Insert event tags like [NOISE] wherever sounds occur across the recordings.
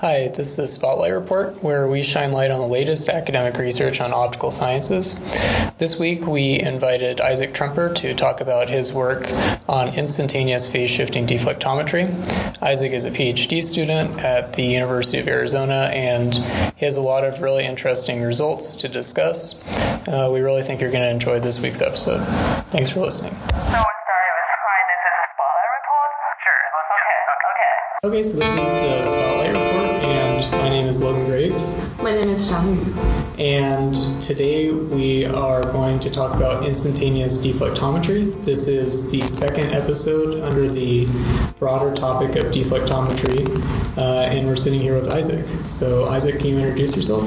Hi, this is the Spotlight Report, where we shine light on the latest academic research on optical sciences. This week, we invited Isaac Trumper to talk about his work on instantaneous phase shifting deflectometry. Isaac is a PhD student at the University of Arizona, and he has a lot of really interesting results to discuss. Uh, we really think you're going to enjoy this week's episode. Thanks for listening. So we're hi, this is spotlight report. Sure. Okay. Okay. Okay, so this is the Spotlight Report, name is Logan Graves. My name is Xiang Yu. And today we are going to talk about instantaneous deflectometry. This is the second episode under the broader topic of deflectometry, uh, and we're sitting here with Isaac. So, Isaac, can you introduce yourself?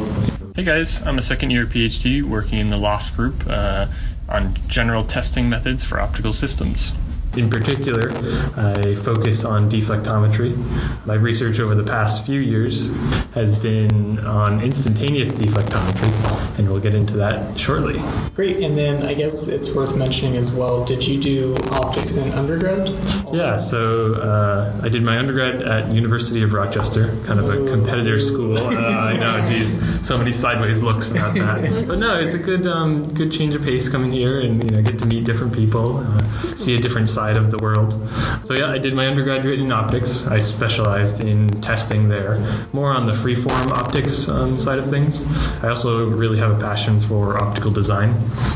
Hey guys, I'm a second year PhD working in the LOFT group uh, on general testing methods for optical systems. In particular, I focus on deflectometry. My research over the past few years has been on instantaneous deflectometry, and we'll get into that shortly. Great, and then I guess it's worth mentioning as well. Did you do optics in undergrad? also? Yeah, so uh, I did my undergrad at University of Rochester, kind of a competitor school. Uh, I know, [LAUGHS] geez, so many sideways looks about that. [LAUGHS] But no, it's a good, um, good change of pace coming here, and you know, get to meet different people, uh, see a different side of the world. So yeah, I did my undergraduate in optics. I specialized in testing there, more on the freeform optics um, side of things. I also really have a passion for optical design,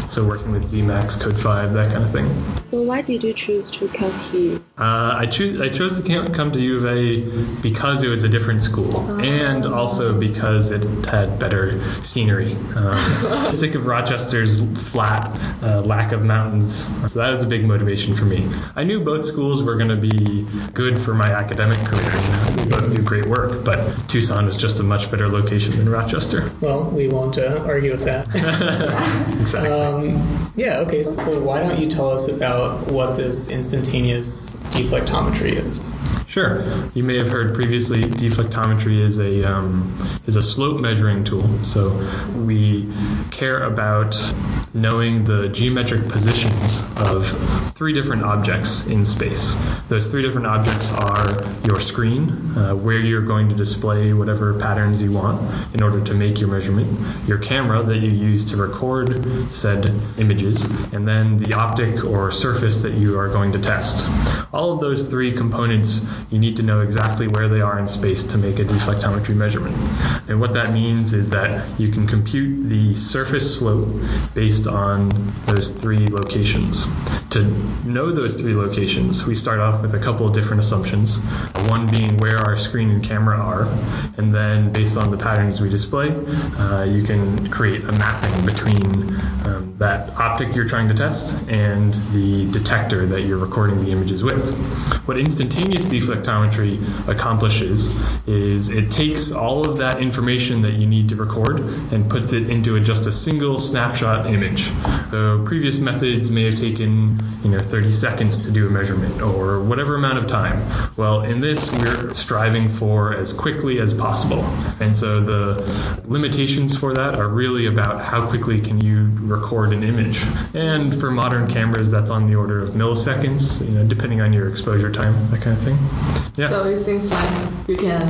so working with Zemax, CODE V, that kind of thing. So why did you choose to come here? Uh, I choose I chose to come, to U of A because it was a different school, and also because it had better scenery. Um, [LAUGHS] sick of Rochester's flat uh, lack of mountains, so that was a big motivation for me. I knew both schools were going to be good for my academic career. You know, they both do great work, but Tucson was just a much better location than Rochester. Well, we won't uh, argue with that. [LAUGHS] exactly. Um, yeah, okay, so why don't you tell us about what this instantaneous deflectometry is? Sure. You may have heard previously deflectometry is a um, is a slope measuring tool. So we care about knowing the geometric positions of three different objects in space. Those three different objects are your screen, uh, where you're going to display whatever patterns you want in order to make your measurement, your camera that you use to record said images, and then the optic or surface that you are going to test. All of those three components you need to know exactly where they are in space to make a deflectometry measurement. And what that means is that you can compute the surface slope based on those three locations. To know those three locations, we start off with a couple of different assumptions. One being where our screen and camera are, and then based on the patterns we display, uh, you can create a mapping between um, that optic you're trying to test and the detector that you're recording the images with. What instantaneous deflectometry accomplishes is it takes all of that information that you need to record and puts it into a, just a single snapshot image. So previous methods may have taken you know 30 seconds to do a measurement or whatever amount of time. Well, in this we're striving for as quickly as possible. And so the limitations for that are really about how quickly can you record an image. And for modern cameras that's on the order of milliseconds, you know, depending on your exposure time, that kind of thing. Yeah. So it seems like you can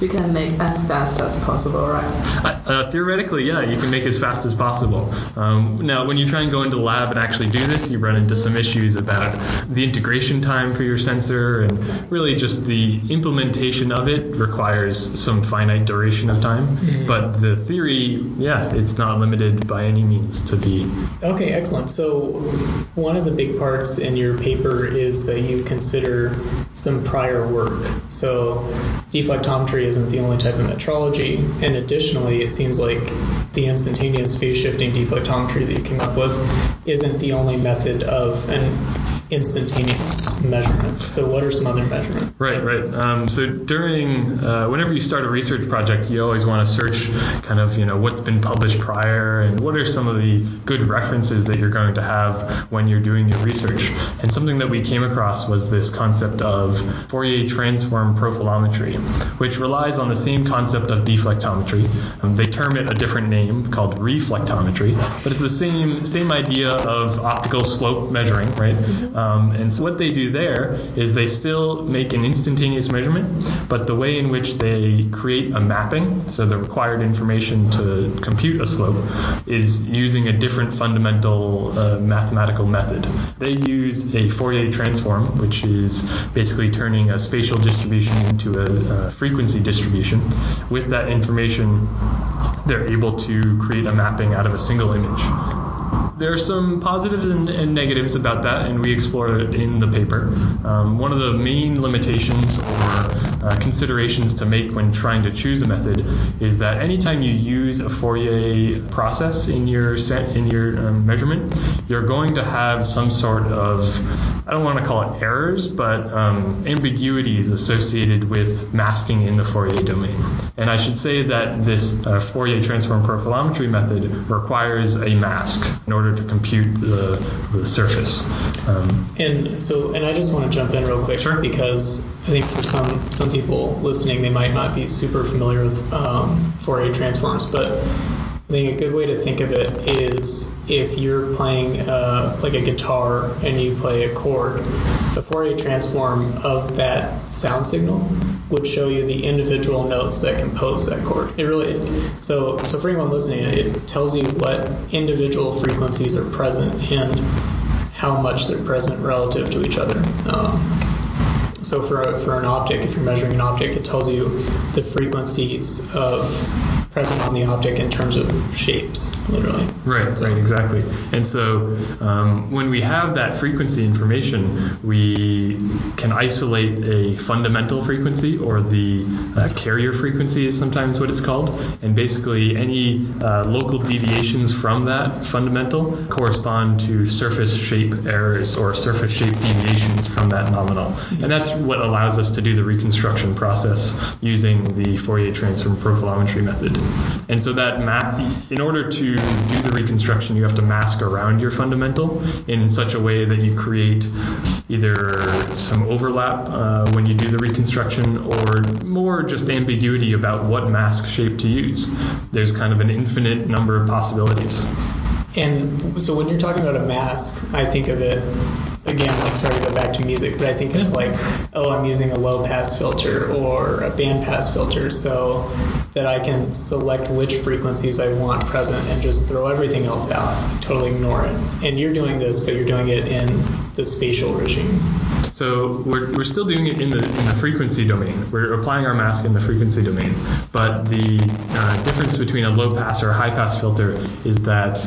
you can make as fast as possible, right? Uh, theoretically, yeah, you can make as fast as possible. Um, now, when you try and go into the lab and actually do this, you run into some issues about the integration time for your sensor, and really just the implementation of it requires some finite duration of time. But the theory, yeah, it's not limited by any means to be. Okay, excellent. So, one of the big parts in your paper is that you consider some prior work. So, deflectometry isn't the only type of metrology, and additionally, it seems like the instantaneous phase shifting deflectometry that you came up with isn't the only method of an instantaneous measurement. So, what are some other measurement? Right, right. Um, so during, uh, whenever you start a research project, you always want to search kind of, you know, what's been published prior and what are some of the good references that you're going to have when you're doing your research. And something that we came across was this concept of Fourier transform profilometry, which relies on the same concept of deflectometry. Um, they term it a different name called reflectometry, but it's the same same idea of optical slope measuring, right? Um, and so what they do there is they still make an instantaneous measurement, but the way in which they create a mapping, so the required information to compute a slope, is using a different fundamental uh, mathematical method. They use a Fourier transform, which is basically turning a spatial distribution into a, a frequency distribution. With that information, they're able to create a mapping out of a single image. There are some positives and, and negatives about that, and we explore it in the paper. Um, one of the main limitations or uh, considerations to make when trying to choose a method is that anytime you use a Fourier process in your set in your um, measurement, you're going to have some sort of I don't want to call it errors, but um, ambiguities associated with masking in the Fourier domain. And I should say that this uh, Fourier transform profilometry method requires a mask in order to compute the, the surface. Um, And so, and I just want to jump in real quick Sure. because I think for some some people listening, they might not be super familiar with um, Fourier transforms, but I think a good way to think of it is if you're playing uh, like a guitar and you play a chord, the Fourier transform of that sound signal would show you the individual notes that compose that chord. It really so so for anyone listening, it tells you what individual frequencies are present and how much they're present relative to each other. Um, so for, a, for an optic, if you're measuring an optic, it tells you the frequencies of present on the object in terms of shapes, literally. Right, right, exactly. And so um, when we have that frequency information, we can isolate a fundamental frequency or the uh, carrier frequency is sometimes what it's called. And basically, any uh, local deviations from that fundamental correspond to surface shape errors or surface shape deviations from that nominal. And that's what allows us to do the reconstruction process using the Fourier transform profilometry method. And so that map, in order to do the reconstruction, you have to mask around your fundamental in such a way that you create either some overlap uh, when you do the reconstruction or more just ambiguity about what mask shape to use. There's kind of an infinite number of possibilities. And so when you're talking about a mask, I think of it again, like sorry to go back to music, but I think of like, oh, I'm using a low pass filter or a band pass filter so that I can select which frequencies I want present and just throw everything else out, totally ignore it. And you're doing this, but you're doing it in the spatial regime. So we're, we're still doing it in the in the frequency domain. We're applying our mask in the frequency domain. But the uh, difference between a low pass or a high pass filter is that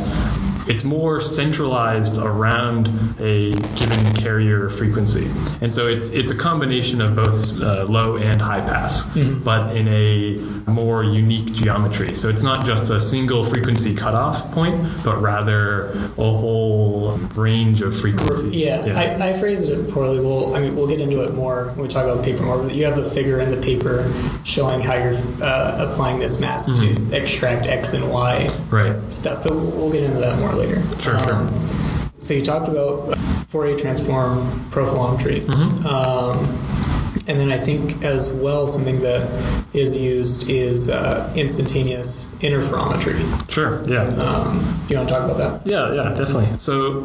it's more centralized around a given carrier frequency, and so it's it's a combination of both uh, low and high pass, but in a more unique geometry. So it's not just a single frequency cutoff point, but rather a whole range of frequencies. Yeah, I, I phrased it poorly. We'll, I mean, we'll get into it more when we talk about the paper more. But you have a figure in the paper showing how you're uh, applying this mask to extract x and y right. stuff. But we'll, get into that more later. Sure, sure. So you talked about Fourier transform profilometry. Mhm. Um, and then I think as well something that is used is uh, instantaneous interferometry. Sure. Yeah. Um, do you want to talk about that? Yeah, yeah, definitely. So,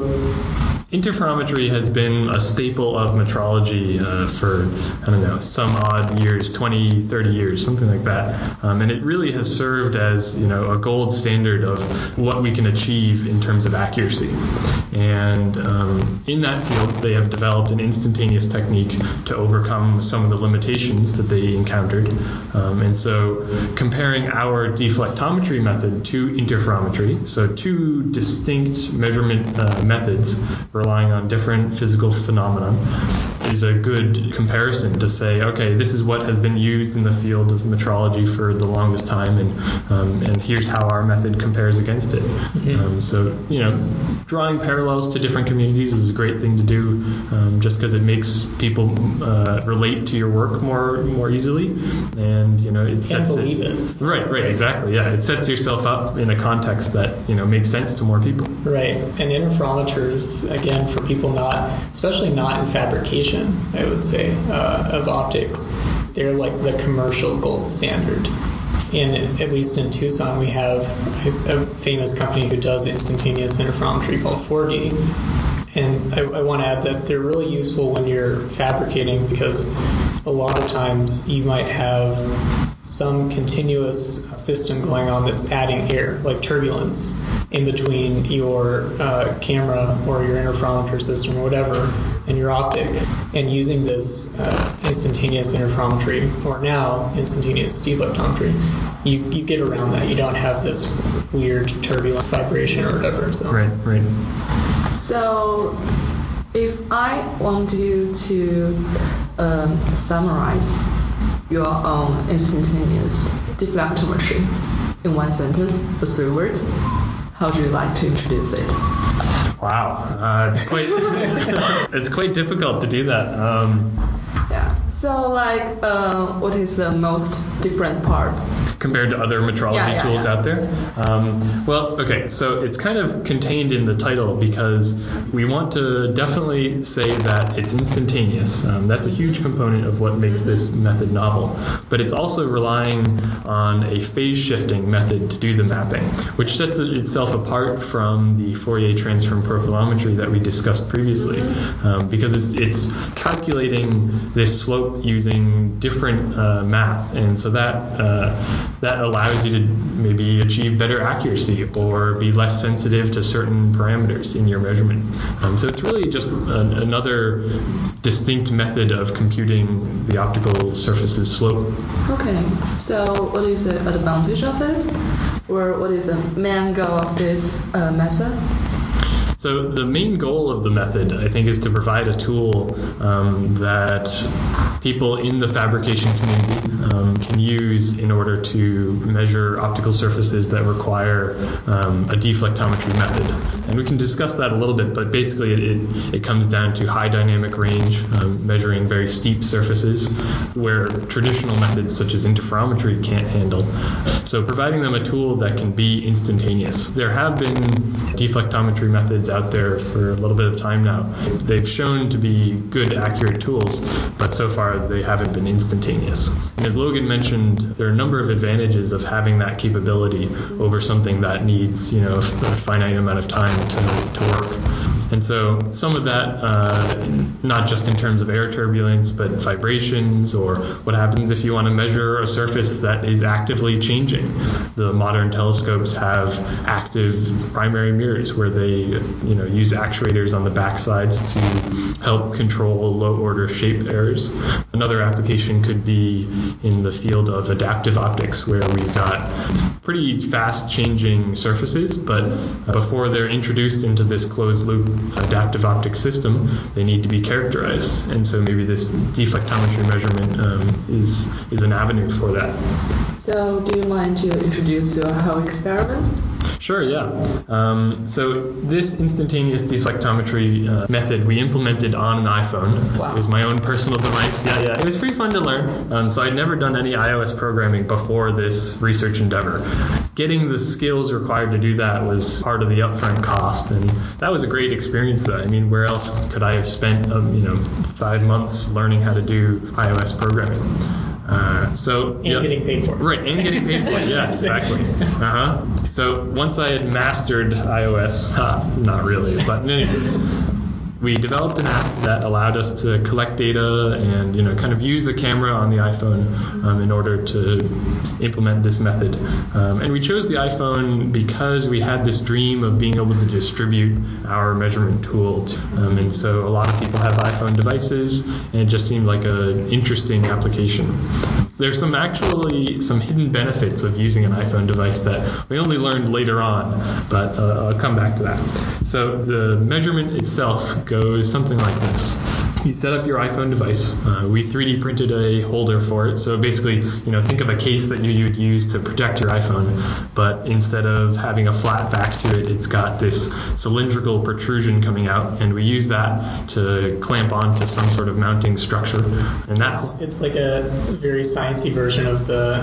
interferometry has been a staple of metrology uh, for, I don't know, some odd years 20, 30 years, something like that. Um, and it really has served as, you know, a gold standard of what we can achieve in terms of accuracy. And um, in that field, they have developed an instantaneous technique to overcome some of the limitations that they encountered. Um, and so, comparing our deflectometry method to interferometry, so two distinct measurement uh, methods relying on different physical phenomena, is a good comparison to say, okay, this is what has been used in the field of metrology for the longest time, and um, and here's how our method compares against it. Um, so you know, drawing parallels to different communities is a great thing to do, um, just because it makes people uh, relate to your work more more easily, and you know, it sets it. it. Right, right, exactly. Yeah, it sets yourself up in a context that you know makes sense to more people. Right, and interferometers, again, for people not, especially not in fabrication, I would say, uh, of optics, they're like the commercial gold standard. And at least in Tucson, we have a famous company who does instantaneous interferometry called 4D. And I, I want to add that they're really useful when you're fabricating because a lot of times you might have some continuous system going on that's adding air, like turbulence, in between your uh, camera or your interferometer system or whatever and your optic. And using this uh, instantaneous interferometry, or now instantaneous deflectometry, you, you get around that. You don't have this weird turbulent vibration or whatever. So Right, right. So, if I want you to um, summarize your own instantaneous deflectometry in one sentence or three words, how would you like to introduce it? Wow, uh, it's quite [LAUGHS] it's quite difficult to do that. Um, Yeah. So, like, uh, what is the most different part? Compared to other metrology Yeah, yeah, tools yeah. out there. Um, well, okay, so it's kind of contained in the title because we want to definitely say that it's instantaneous. Um, that's a huge component of what makes this method novel. But it's also relying on a phase shifting method to do the mapping, which sets itself apart from the Fourier transform profilometry that we discussed previously, um, because it's, it's calculating this slope using different uh, math, and so that uh, that allows you to maybe achieve better accuracy or be less sensitive to certain parameters in your measurement. Um, so it's really just an, another distinct method of computing the optical surface's slope. Okay. So, what is the advantage of it? Or what is the main goal of this uh, method? So the main goal of the method, I think, is to provide a tool um, that people in the fabrication community um, can use in order to measure optical surfaces that require um, a deflectometry method. And we can discuss that a little bit, but basically it, it, it comes down to high dynamic range, um, measuring very steep surfaces where traditional methods such as interferometry can't handle. So providing them a tool that can be instantaneous. There have been deflectometry methods out there for a little bit of time now. They've shown to be good, accurate tools, but so far they haven't been instantaneous. And as Logan mentioned, there are a number of advantages of having that capability over something that needs, you know, a finite amount of time to, to work. And so some of that, uh, not just in terms of air turbulence, but vibrations or what happens if you want to measure a surface that is actively changing. The modern telescopes have active primary mirrors where they, you know, use actuators on the backsides to help control low order shape errors. Another application could be in the field of adaptive optics where we've got pretty fast changing surfaces, but before they're introduced into this closed loop adaptive optic system, they need to be characterized. And so maybe this deflectometry measurement um, is, is an avenue for that. So, do you mind to introduce your whole experiment? Sure, yeah. Um, so this instantaneous deflectometry uh, method we implemented on an iPhone. Wow. It was my own personal device. Yeah, yeah. It was pretty fun to learn. Um, so I'd never done any iOS programming before this research endeavor. Getting the skills required to do that was part of the upfront cost, and that was a great experience. Though I mean, where else could I have spent, um, you know, five months learning how to do iOS programming? Uh, so and yeah. getting paid for it. Right, and getting paid for it. Yeah, [LAUGHS] exactly. Uh huh. So once I had mastered iOS, [LAUGHS] not really, but in any case, we developed an app that allowed us to collect data and you know kind of use the camera on the iPhone um, in order to implement this method. Um, and we chose the iPhone because we had this dream of being able to distribute our measurement tool. Um, and so a lot of people have iPhone devices, and it just seemed like an interesting application. There's some actually some hidden benefits of using an iPhone device that we only learned later on, but uh, I'll come back to that. So the measurement itself goes something like this. You set up your iPhone device. Uh, we 3D printed a holder for it. So basically, you know, think of a case that you, would use to protect your iPhone, but instead of having a flat back to it, it's got this cylindrical protrusion coming out, and we use that to clamp onto some sort of mounting structure. And that's It's like a very sciencey version of the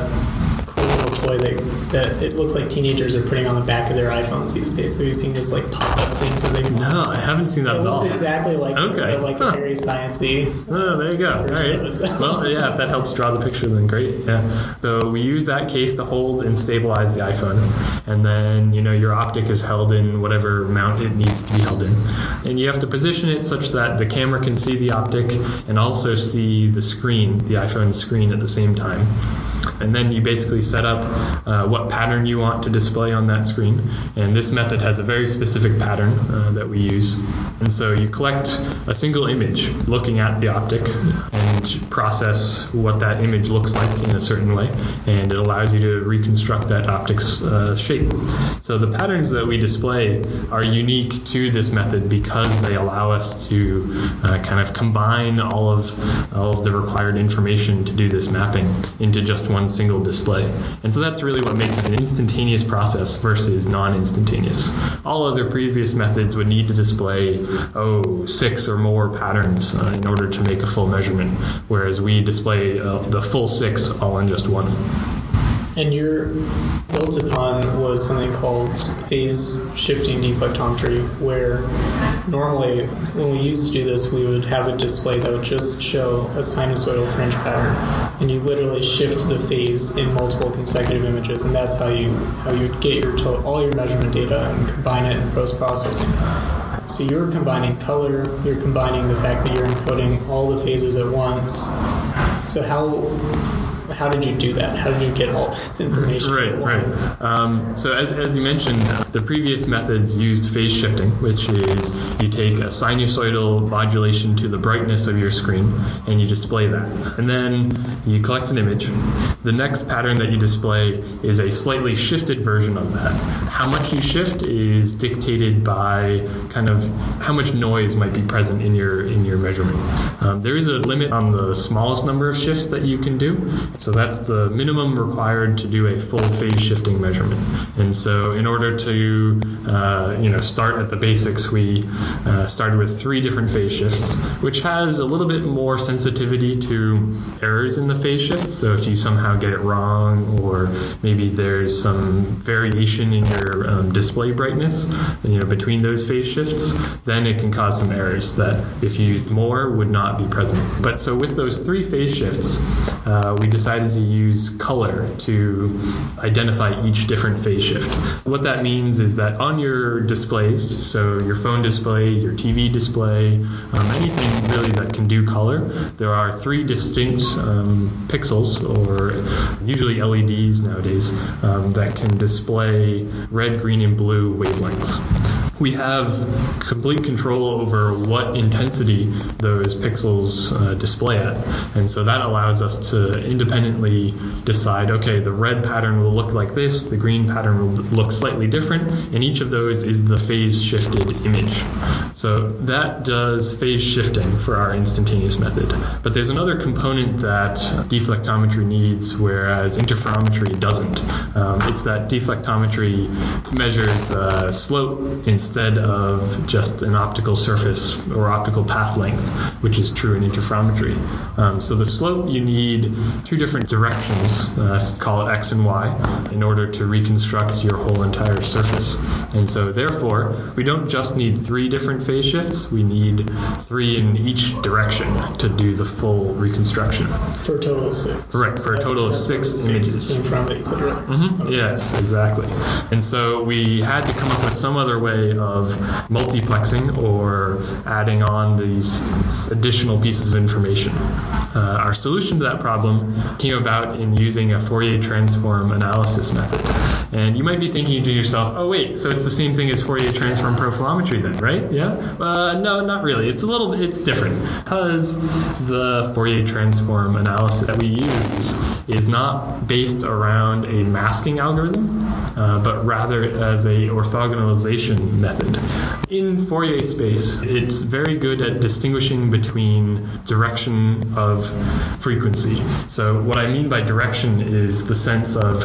cool little toy that, that it looks like teenagers are putting on the back of their iPhones these days. Have you seen this like pop-up thing? So they No, I haven't seen that it at looks all. exactly like this, Okay. but like Huh. very sciencey. Oh, there you go. All right. so. Well, yeah, if that helps draw the picture, then great. Yeah. So we use that case to hold and stabilize the iPhone, and then you know your optic is held in whatever mount it needs to be held in, and you have to position it such that the camera can see the optic and also see the screen, the iPhone screen at the same time. And then you basically set up uh, what pattern you want to display on that screen. And this method has a very specific pattern uh, that we use. And so you collect a single image looking at the optic and process what that image looks like in a certain way. And it allows you to reconstruct that optic's uh, shape. So the patterns that we display are unique to this method because they allow us to uh, kind of combine all of all of the required information to do this mapping into just one single display. And so that's really what makes it an instantaneous process versus non-instantaneous. All other previous methods would need to display oh six or more patterns uh, in order to make a full measurement, whereas we display uh, the full six all in just one. And your built upon was something called phase shifting deflectometry, where normally when we used to do this, we would have a display that would just show a sinusoidal fringe pattern, and you literally shift the phase in multiple consecutive images, and that's how you how you get your to- all your measurement data and combine it in post processing. So you're combining color, you're combining the fact that you're encoding all the phases at once. So how how did you do that? How did you get all this information? Right, right. Um, so as, as you mentioned, the previous methods used phase shifting, which is you take a sinusoidal modulation to the brightness of your screen and you display that. And then you collect an image. The next pattern that you display is a slightly shifted version of that. How much you shift is dictated by kind of how much noise might be present in your in your measurement. Um, there is a limit on the smallest number of shifts that you can do. So that's the minimum required to do a full phase shifting measurement. And so in order to uh, you know start at the basics, we uh, started with three different phase shifts, which has a little bit more sensitivity to errors in the phase shifts. So if you somehow get it wrong, or maybe there's some variation in your um, display brightness, you know, between those phase shifts, then it can cause some errors that if you used more would not be present. But so with those three phase shifts, uh, we decided to use color to identify each different phase shift. What that means is that on your displays, so your phone display, your TV display, um, anything really that can do color, there are three distinct um, pixels, or usually LEDs nowadays, um, that can display red, green, and blue wavelengths we have complete control over what intensity those pixels uh, display at. And so that allows us to independently decide okay, the red pattern will look like this, the green pattern will look slightly different, and each of those is the phase shifted image. So that does phase shifting for our instantaneous method. But there's another component that deflectometry needs, whereas interferometry doesn't. Um, it's that deflectometry measures uh, slope instead of just an optical surface or optical path length, which is true in interferometry. Um, so the slope you need two different directions, uh, call it x and y, in order to reconstruct your whole entire surface. And so therefore, we don't just need three different phase shifts, we need three in each direction to do the full reconstruction. For a total of six. Right, for a total of six the images. From that you said earlier. Mhm, Yes, exactly. And so we had to come up with some other way of multiplexing or adding on these additional pieces of information. Uh, our solution to that problem came about in using a Fourier transform analysis method. And you might be thinking to yourself, oh, wait, so it's the same thing as Fourier transform profilometry then, right? Yeah? Uh, no, not really. It's a little bit, it's different because the Fourier transform analysis that we use is not based around a masking algorithm, uh, but rather as a orthogonalization method. In Fourier space, it's very good at distinguishing between direction of frequency. So what I mean by direction is the sense of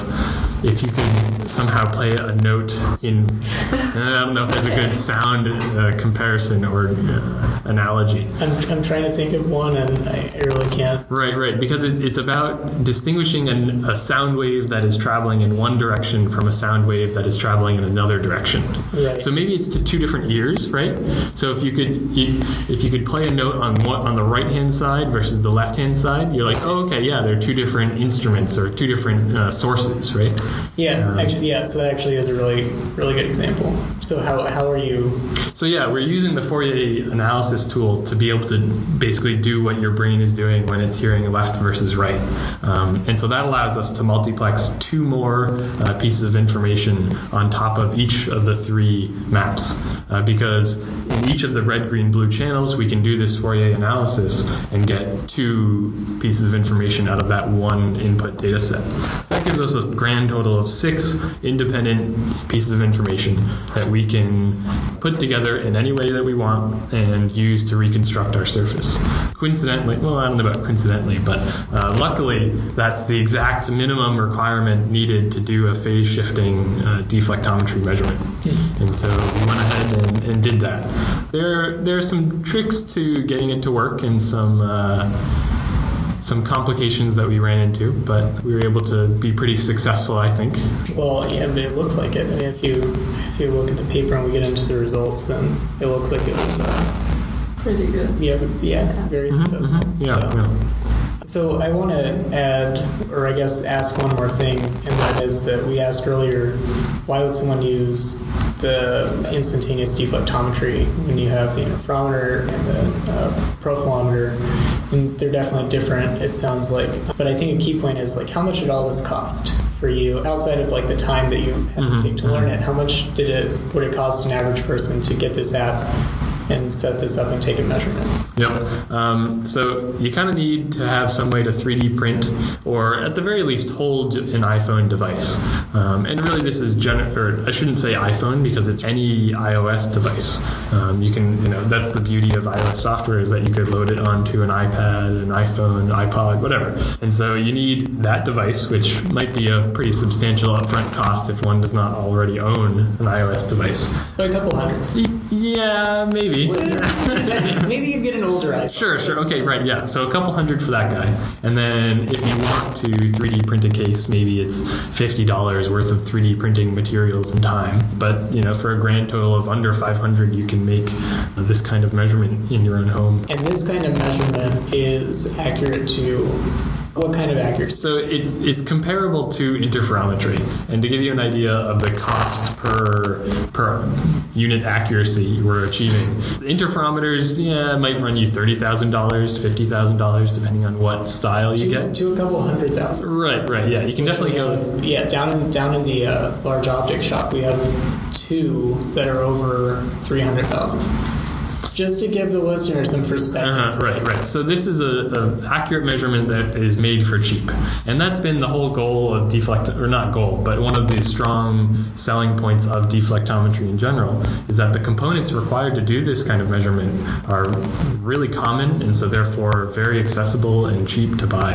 if you could somehow play a note in, [LAUGHS] I don't know if there's a good sound uh, comparison or uh, analogy. I'm, I'm trying to think of one and I, I really can't. Right, right, because it, it's about distinguishing an, a sound wave that is traveling in one direction from a sound wave that is traveling in another direction. Right. So maybe it's to two different ears, right? So if you could, if you could play a note on what on the right hand side versus the left hand side, you're like, oh, okay, yeah, they're two different instruments or two different uh, sources, right? Yeah, Um, actually, yeah. So that actually is a really, really good example. So how, how are you? So yeah, we're using the Fourier analysis tool to be able to basically do what your brain is doing when it's hearing left versus right, um, and so that allows us to multiplex two more uh, pieces of information on top of each of the three maps, uh, because in each of the red, green, blue channels we can do this Fourier analysis and get two pieces of information out of that one input data set. So that gives us a grand total of six independent pieces of information that we can put together in any way that we want and use to reconstruct our surface. Coincidentally, well, I don't know about coincidentally, but uh, luckily that's the exact minimum requirement needed to do a phase shifting uh, deflectometry measurement. And so we went ahead and, and did that. There, there are some tricks to getting it to work and some. Uh, some complications that we ran into, but we were able to be pretty successful, I think. Well, yeah, but it looks like it. I mean, if you if you look at the paper and we get into the results, then it looks like it was uh, Pretty good. yeah, yeah, very successful. Mhm, Yeah, So- yeah. So I want to add, or I guess ask one more thing, and that is that we asked earlier, why would someone use the instantaneous deflectometry when you have the interferometer and the uh, profilometer? And they're definitely different, it sounds like. But I think a key point is like, how much did all this cost for you outside of like the time that you had Mhm, to take to learn it? How much did it would it cost an average person to get this app and set this up and take a measurement? Yep. Um, so you kind of need to have some way to 3D print, or at the very least, hold an iPhone device. Um, and really, this is gen- or I shouldn't say iPhone because it's any iOS device. Um, you can, you know, that's the beauty of iOS software is that you could load it onto an iPad, an iPhone, iPod, whatever. And so you need that device, which might be a pretty substantial upfront cost if one does not already own an iOS device. A couple hundred. Yeah, maybe. Maybe you get an older iPhone. Sure, sure. Okay, right, yeah. So a couple hundred for that guy. And then if you want to 3D print a case, maybe it's $50 worth of 3D printing materials and time. But, you know, for a grand total of under 500, you can make this kind of measurement in your own home. And this kind of measurement is accurate to what kind of accuracy? So it's it's comparable to interferometry. And to give you an idea of the cost per per unit accuracy we're achieving, interferometers yeah might run you thirty thousand dollars, fifty thousand dollars, depending on what style you To, get. to a couple hundred thousand. Right, right, yeah. You can definitely We go. have- yeah, down in down in the uh, large optics shop, we have two that are over three hundred thousand. Just to give the listener some perspective. Uh-huh, right, right. So this is a, a accurate measurement that is made for cheap, and that's been the whole goal of deflect, or not goal, but one of the strong selling points of deflectometry in general is that the components required to do this kind of measurement are really common, and so therefore very accessible and cheap to buy,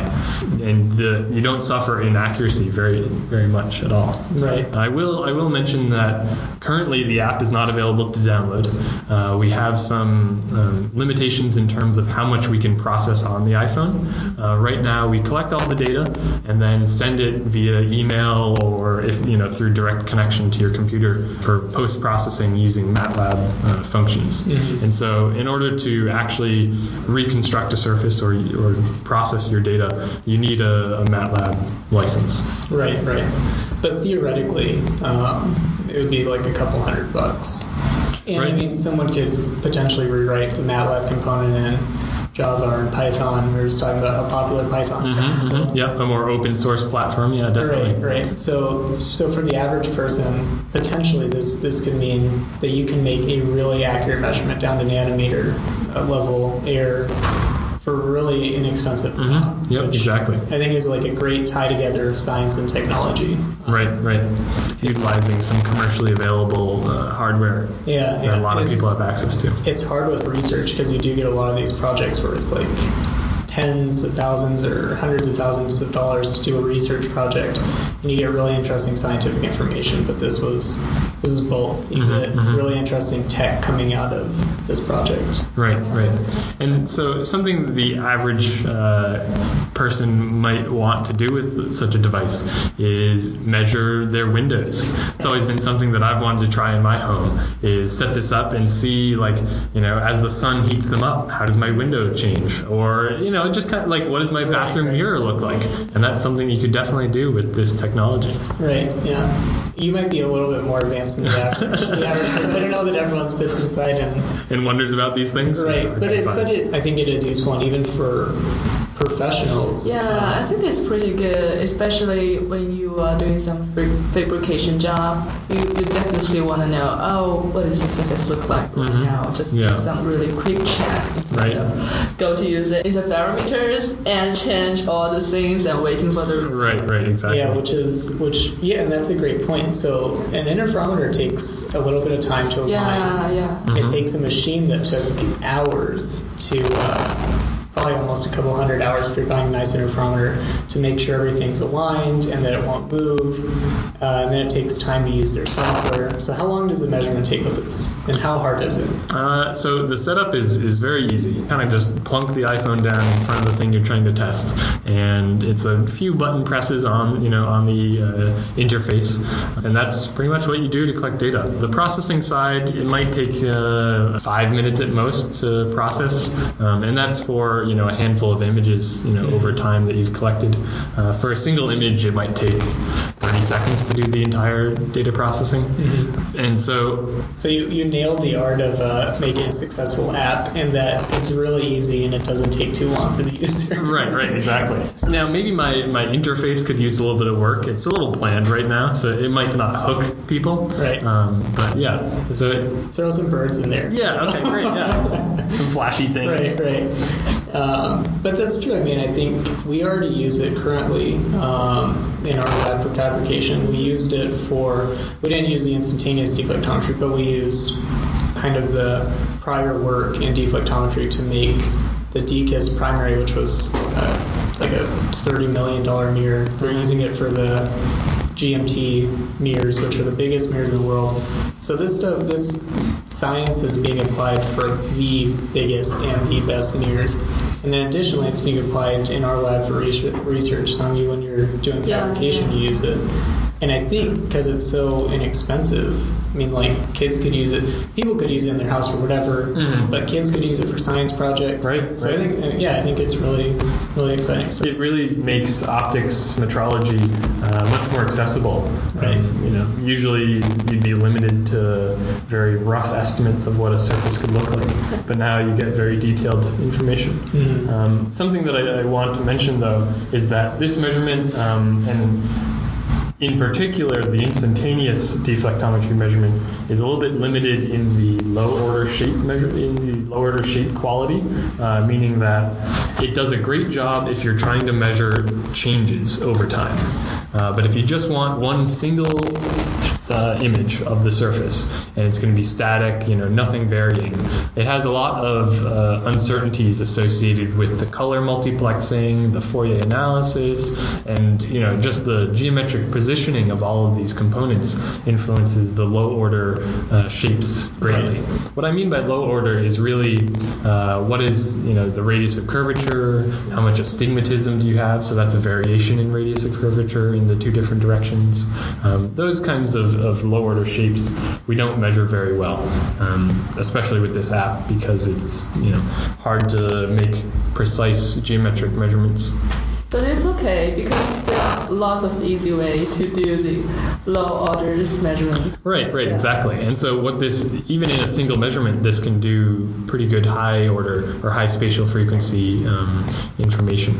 and the, you don't suffer inaccuracy very, very much at all. Right. I will I will mention that currently the app is not available to download. Uh, we have some um, limitations in terms of how much we can process on the iPhone. Uh, right now, we collect all the data and then send it via email or if you know through direct connection to your computer for post processing using MATLAB uh, functions. And so, in order to actually reconstruct a surface or or process your data, you need a, a MATLAB license. Right, right. But theoretically, um, it would be like a couple hundred bucks. And I mean, someone could potentially rewrite the MATLAB component in Java or Python. We were just talking about how popular Python's gotten. So Mhm. Yeah, a more open source platform. Yeah, definitely. Right, right. So, so for the average person, potentially this this could mean that you can make a really accurate measurement down to nanometer uh, level error for really inexpensive. Mhm. Yep, exactly. I think is like a great tie together of science and technology. Right, right. Utilizing some commercially available uh, hardware Yeah, yeah. that a lot of It's- people have access to. It's hard with research because you do get a lot of these projects where it's like tens of thousands or hundreds of thousands of dollars to do a research project, and you get really interesting scientific information. But this was this is both. You Mhm, get mhm. really interesting tech coming out of this project. Right, right. And so, something the average uh, person might want to do with such a device is measure their windows. It's always been something that I've wanted to try in my home is set this up and see, like, you know, as the sun heats them up, how does my window change? Or, you know, just kind of like, what does my bathroom right. mirror look like? And that's something you could definitely do with this technology. Right. Yeah. You might be a little bit more advanced than the average. the average person. I don't know that everyone sits inside and And wonders about these things. right, Okay, but it, fine. but it, I think it is useful, and even for professionals. Yeah, I think it's pretty good, especially when you are doing some fabrication job. You, you definitely want to know, oh, what does the surface look like right Mhm. now? Just Yeah. some really quick check instead Right. of go to use the interferometers and change all the things and waiting for the Right, right, exactly. Yeah, which is which. Yeah, and that's a great point. So an interferometer takes a little bit of time to align. yeah yeah. Mhm. It takes a machine that took hours to, uh, probably almost a couple hundred hours you're buying a nice interferometer to make sure everything's aligned and that it won't move. Uh, and then it takes time to use their software. So how long does the measurement take with this? And how hard is it? Uh, so the setup is, is very easy. You kind of just plunk the iPhone down in front of the thing you're trying to test, and it's a few button presses on you know on the uh, interface, and that's pretty much what you do to collect data. The processing side it might take uh, five minutes at most to process, um, and that's for you know a handful of images you know over time that you've collected. Uh, for a single image, it might take 30 seconds to do the entire data processing, and so So you, you nailed the art of uh, making a successful app and that it's really easy and it doesn't take too long for the user. [LAUGHS] Right, right, exactly. Now, maybe my, my interface could use a little bit of work. It's a little bland right now, so it might not hook people. Right. Um, but yeah, so it, Throw some birds in there. yeah, okay, great, yeah. [LAUGHS] Some flashy things. Right, right. Um, but that's true. I mean, I think we already use it currently um, in our lab for fabrication. We used it for, we didn't use the instantaneous deflectometry, but we used kind of the prior work in deflectometry to make the DKIST primary, which was uh, like a $30 million mirror. They're using it for the GMT mirrors, which are the biggest mirrors in the world. So this stuff, this science is being applied for the biggest and the best mirrors. And then additionally, it's being applied in our lab for research. So you, when you're doing Yeah, fabrication, yeah. you use it. And I think because it's so inexpensive, I mean, like kids could use it, people could use it in their house for whatever, Mhm. but kids could use it for science projects. Right, So I think, yeah, I think it's really, really exciting. It really makes optics metrology uh, much more accessible. Right. Um, you know, usually you'd be limited to very rough estimates of what a surface could look like, but now you get very detailed information. Mhm. Um, something that I, I want to mention though is that this measurement um, and in particular, the instantaneous deflectometry measurement is a little bit limited in the low order shape measure in the low order shape quality, uh, meaning that it does a great job if you're trying to measure changes over time. Uh, but if you just want one single uh, image of the surface and it's going to be static, you know, nothing varying, it has a lot of uh, uncertainties associated with the color multiplexing, the Fourier analysis, and you know, just the geometric positioning of all of these components influences the low order uh, shapes greatly. What I mean by low order is really uh, what is you know the radius of curvature, how much astigmatism do you have? So that's a variation in radius of curvature in the two different directions. Um, those kinds of, of low order shapes we don't measure very well, um, especially with this app because it's you know hard to make precise geometric measurements. But it's okay because there are lots of easy way to do the low order measurements. Right, right, Yeah. exactly. And so what this, even in a single measurement, this can do pretty good high order or high spatial frequency um, information.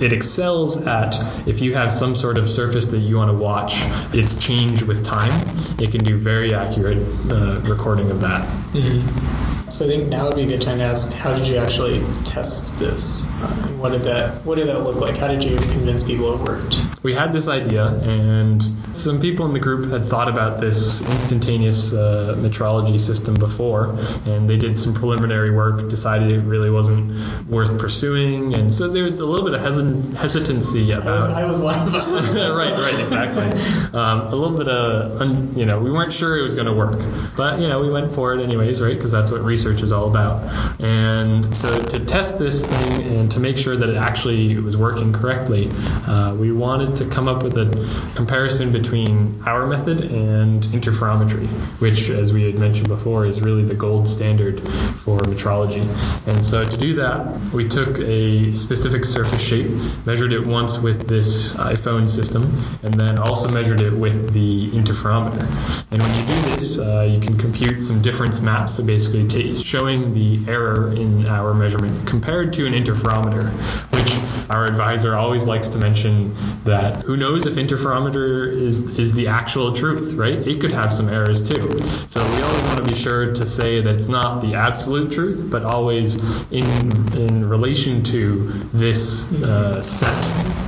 It excels at if you have some sort of surface that you want to watch its change with time. It can do very accurate uh, recording of that. So I think now would be a good time to ask, how did you actually test this? Uh, what did that What did that look like? How did you convince people it worked? we had this idea, and some people in the group had thought about this instantaneous uh, metrology system before, and they did some preliminary work, decided it really wasn't worth pursuing, and so there was a little bit of hesit- hesitancy I was, about. I was one of them. [LAUGHS] right, right, exactly. Um, a little bit of, un, you know, we weren't sure it was going to work, but you know, we went for it anyways, right? Because that's what research is all about. And so to test this thing and to make sure that it actually was working correctly, uh, we wanted to come up with a comparison between our method and interferometry, which, as we had mentioned before, is really the gold standard for metrology. And so to do that, we took a specific surface shape, measured it once with this iPhone system, and then also measured it with the interferometer. And when you do this, uh, you can compute some difference maps, so basically showing the error in our measurement compared to an interferometer, which our advisor always likes to mention that who knows if interferometer is is the actual truth, right? It could have some errors too. So we always want to be sure to say that it's not the absolute truth, but always in in relation to this uh, set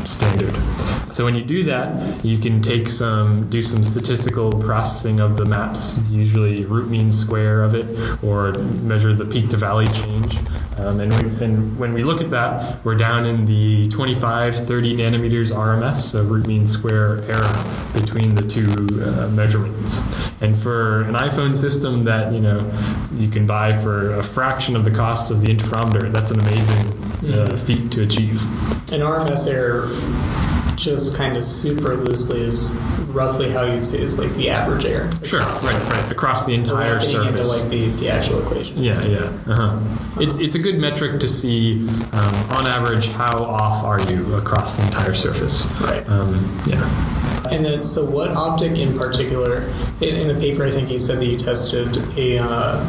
standard. So when you do that, you can take some do some statistical processing of the maps, usually root mean square of it, or measure the peak to valley change. Um, and, when, and when we look at that, we're down in the 25, 30 nanometers RMS, so root mean square error between the two uh, measurements. And for an iPhone system that you know you can buy for a fraction of the cost of the interferometer, that's an amazing uh, feat to achieve. An RMS error, just kind of super loosely, is roughly how you'd say is like the average error. Sure, right, right, across the entire getting into surface. like the, the actual equation. Yeah, yeah. Uh-huh. It's, it's a good metric to see, um, on average, how off are you across the entire surface. Right. Um, yeah. And then, so what optic in particular? In, in the paper, I think you said that you tested a uh,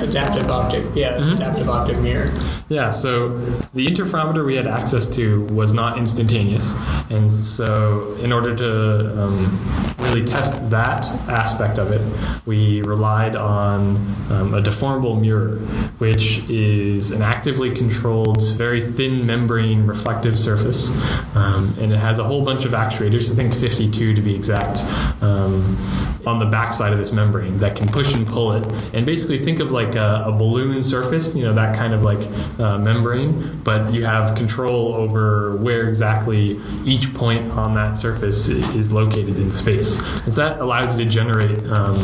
adaptive optic. Yeah, Mhm. adaptive optic mirror. Yeah, so the interferometer we had access to was not instantaneous. And so, in order to um, really test that aspect of it, we relied on um, a deformable mirror, which is an actively controlled, very thin membrane reflective surface. Um, and it has a whole bunch of actuators, I think 52 to be exact, um, on the backside of this membrane that can push and pull it. And basically, think of like a, a balloon surface, you know, that kind of like uh, membrane, but you have control over where exactly each point on that surface is located in space. And so that allows you to generate, um,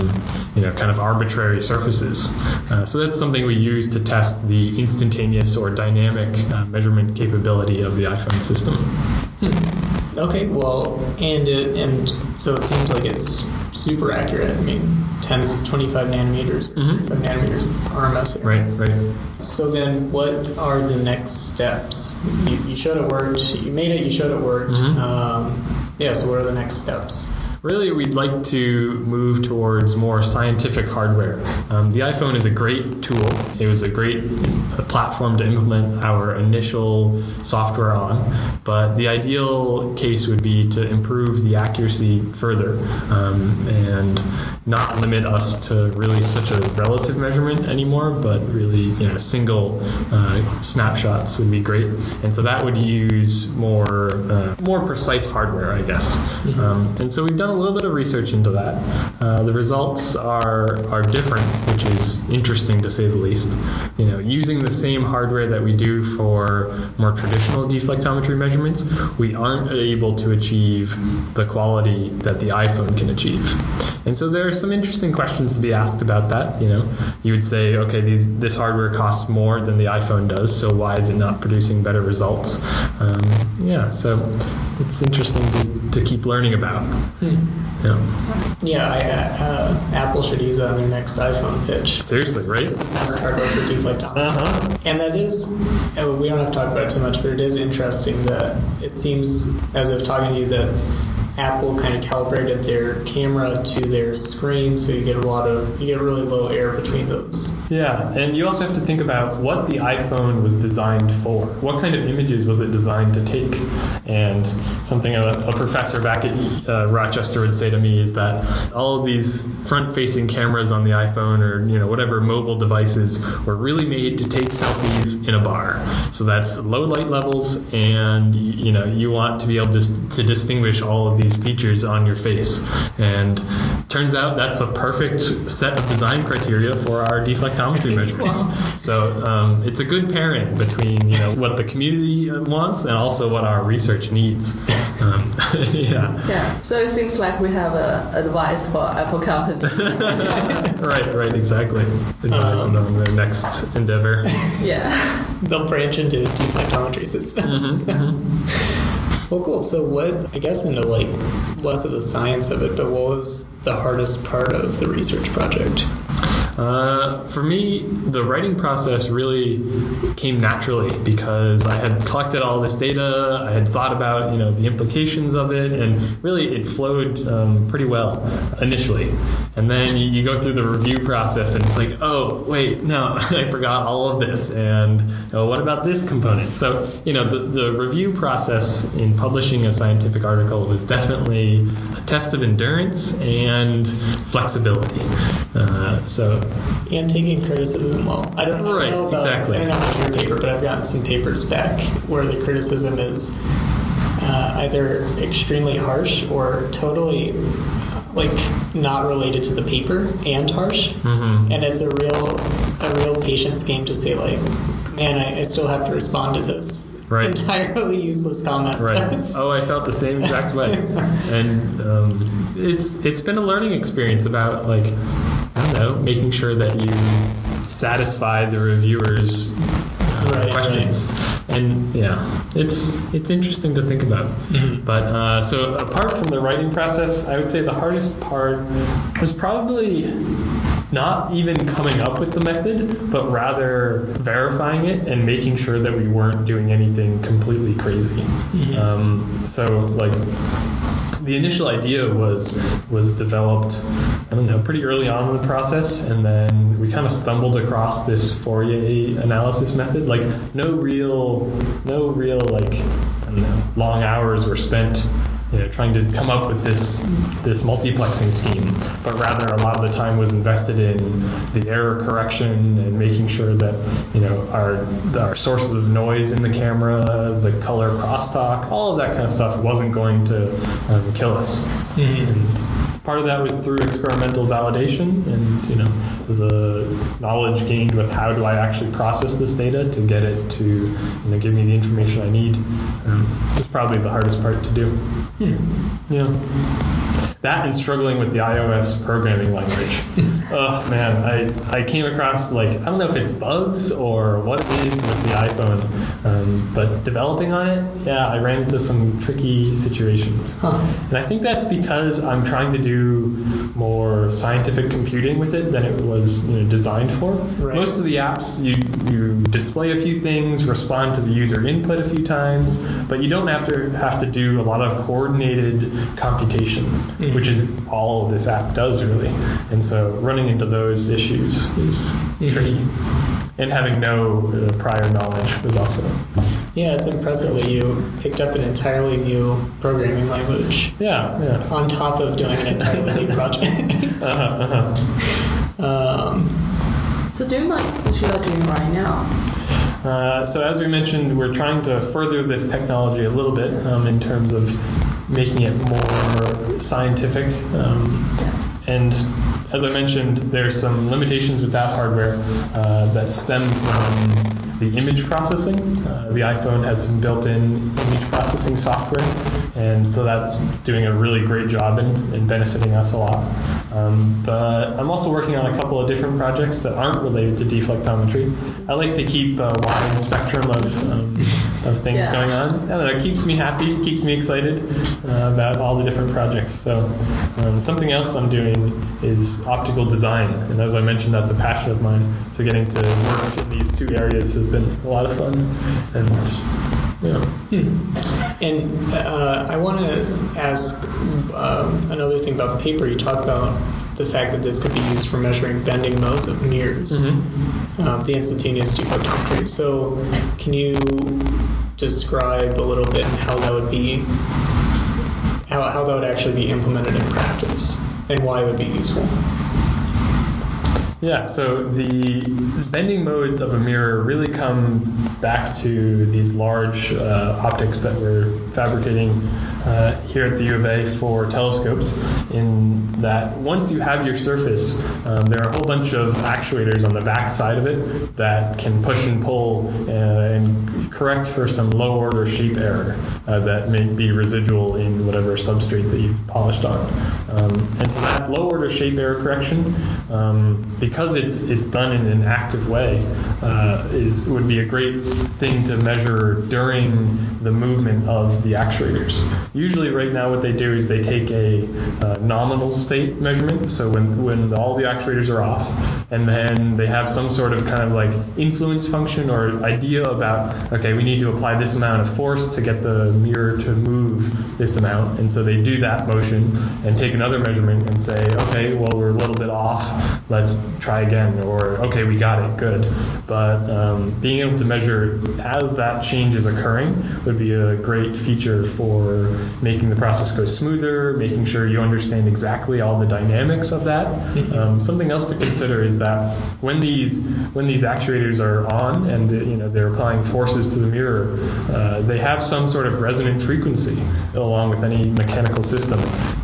you know, kind of arbitrary surfaces. Uh, so that's something we use to test the instantaneous or dynamic uh, measurement capability of the iPhone system. Okay, well, and and so it seems like it's super accurate. I mean, 10, 25 nanometers, or Mhm. 25 nanometers of RMS. Right, right. So then, what are the next steps? You, you showed it worked. You made it. You showed it worked. Mhm. Um, yeah. So what are the next steps? Really, we'd like to move towards more scientific hardware. Um, the iPhone is a great tool. It was a great platform to implement our initial software on, but the ideal case would be to improve the accuracy further um, and not limit us to really such a relative measurement anymore, but really, you know, single uh, snapshots would be great. And so that would use more uh, more precise hardware, I guess. Um, and so we've done a little bit of research into that. Uh, the results are are different, which is interesting to say the least. You know, using the same hardware that we do for more traditional deflectometry measurements, we aren't able to achieve the quality that the iPhone can achieve. And so there are some interesting questions to be asked about that. You know, you would say, okay, these this hardware costs more than the iPhone does, so why is it not producing better results? Um, yeah, so it's interesting to, to keep learning about. Yeah. Yeah, I, uh, Apple should use that on their next iPhone pitch. Seriously, right? It's the best hardware for deflectometry. Uh-huh. And that is, uh, we don't have to talk about it too much, but it is interesting that it seems, as if talking to you, that Apple kind of calibrated their camera to their screen, so you get a lot of you get really low air between those. Yeah, and you also have to think about what the iPhone was designed for. What kind of images was it designed to take? And something a, a professor back at uh, Rochester would say to me is that all of these front-facing cameras on the iPhone or you know whatever mobile devices were really made to take selfies in a bar. So that's low light levels, and you know you want to be able to, to distinguish all of these features on your face. And turns out that's a perfect set of design criteria for our deflectometry [LAUGHS] measurements. So um, it's a good pairing between you know what the community wants and also what our research needs. Um, [LAUGHS] yeah. Yeah. So it seems like we have a advice for Apple company. [LAUGHS] right, right, exactly. Advise Um, on their next endeavor. yeah. They'll branch into deflectometry systems. Well, cool. So, what I guess into like less of the science of it, but what was the hardest part of the research project? Uh, for me, the writing process really came naturally because I had collected all this data, I had thought about you know the implications of it, and really it flowed um, pretty well initially. And then you, you go through the review process, and it's like, oh wait, no, [LAUGHS] I forgot all of this, and what about this component? So you know the the review process in publishing a scientific article was definitely a test of endurance and flexibility. Uh, so And taking criticism well. I don't know, Right, about, exactly. I don't know about your paper, but I've gotten some papers back where the criticism is uh, either extremely harsh or totally like not related to the paper and harsh. mhm. And it's a real a real patience game to say like, man, I, I still have to respond to this Right. entirely useless comment. Right. Oh, I felt the same exact way, [LAUGHS] and um, it's it's been a learning experience about like I don't know, making sure that you satisfy the reviewers' uh, Right, questions, and yeah, it's it's interesting to think about. Mhm. But uh, so apart from the writing process, I would say the hardest part was probably not even coming up with the method, but rather verifying it and making sure that we weren't doing anything completely crazy. Um, so like the initial idea was was developed I don't know pretty early on in the process and then we kind of stumbled across this Fourier analysis method like no real no real like I don't know long hours were spent you know, trying to come up with this this multiplexing scheme, but rather a lot of the time was invested in the error correction and making sure that you know our our sources of noise in the camera, the color crosstalk, all of that kind of stuff wasn't going to um, kill us. And part of that was through experimental validation, and you know, the knowledge gained with how do I actually process this data to get it to you know give me the information I need. Um, it's probably the hardest part to do. Hmm. Yeah. That and struggling with the iOS programming language. [LAUGHS] oh man, I, I came across like I don't know if it's bugs or what it is with the iPhone, um, but developing on it, yeah, I ran into some tricky situations. Huh. And I think that's because I'm trying to do more scientific computing with it than it was you know, designed for. Right. Most of the apps, you, you display a few things, respond to the user input a few times, but you don't have to have to do a lot of coordinated computation, which is all this app does really. And so running into those issues is tricky. And having no uh, prior knowledge was also Yeah, it's impressive that you picked up an entirely new programming language yeah yeah. on top of doing an entirely new [LAUGHS] project. Uh-huh, uh-huh. um, So do you mind what you are doing right now? Uh, so as we mentioned, we're trying to further this technology a little bit um, in terms of making it more scientific. Um, and as I mentioned, there's some limitations with that hardware uh, that stem from the image processing. Uh, the iPhone has some built-in image processing software, and so that's doing a really great job in benefiting us a lot. Um, but I'm also working on a couple of different projects that aren't related to deflectometry. I like to keep a wide spectrum of, um, of things Yeah. going on. Know, it keeps me happy, keeps me excited uh, about all the different projects. So um, something else I'm doing is optical design, and as I mentioned, that's a passion of mine. So getting to work in these two areas has been a lot of fun, and Yeah. And uh, I want to ask um, another thing about the paper. You talk about the fact that this could be used for measuring bending modes of mirrors, um, the instantaneous deflectometry. So, can you describe a little bit how that would be, how, how that would actually be implemented in practice, and why it would be useful? Yeah, so the bending modes of a mirror really come back to these large uh, optics that we're fabricating uh, here at the U of A for telescopes. In that, once you have your surface, um, there are a whole bunch of actuators on the back side of it that can push and pull uh, and correct for some low order shape error uh, that may be residual in whatever substrate that you've polished on. Um, and so that low order shape error correction, um, because it's it's done in an active way, uh, is would be a great thing to measure during the movement of the actuators. Usually, right now, what they do is they take a uh, nominal state measurement, so when when all the actuators are off, and then they have some sort of kind of like influence function or idea about okay, we need to apply this amount of force to get the mirror to move this amount, and so they do that motion and take another measurement and say okay, well we're a little bit off, let's try again, or okay, we got it, good. But um, being able to measure as that change is occurring would be a great feature for making the process go smoother, making sure you understand exactly all the dynamics of that. Um, something else to consider is that when these when these actuators are on and you know they're applying forces to the mirror, uh, they have some sort of resonant frequency along with any mechanical system.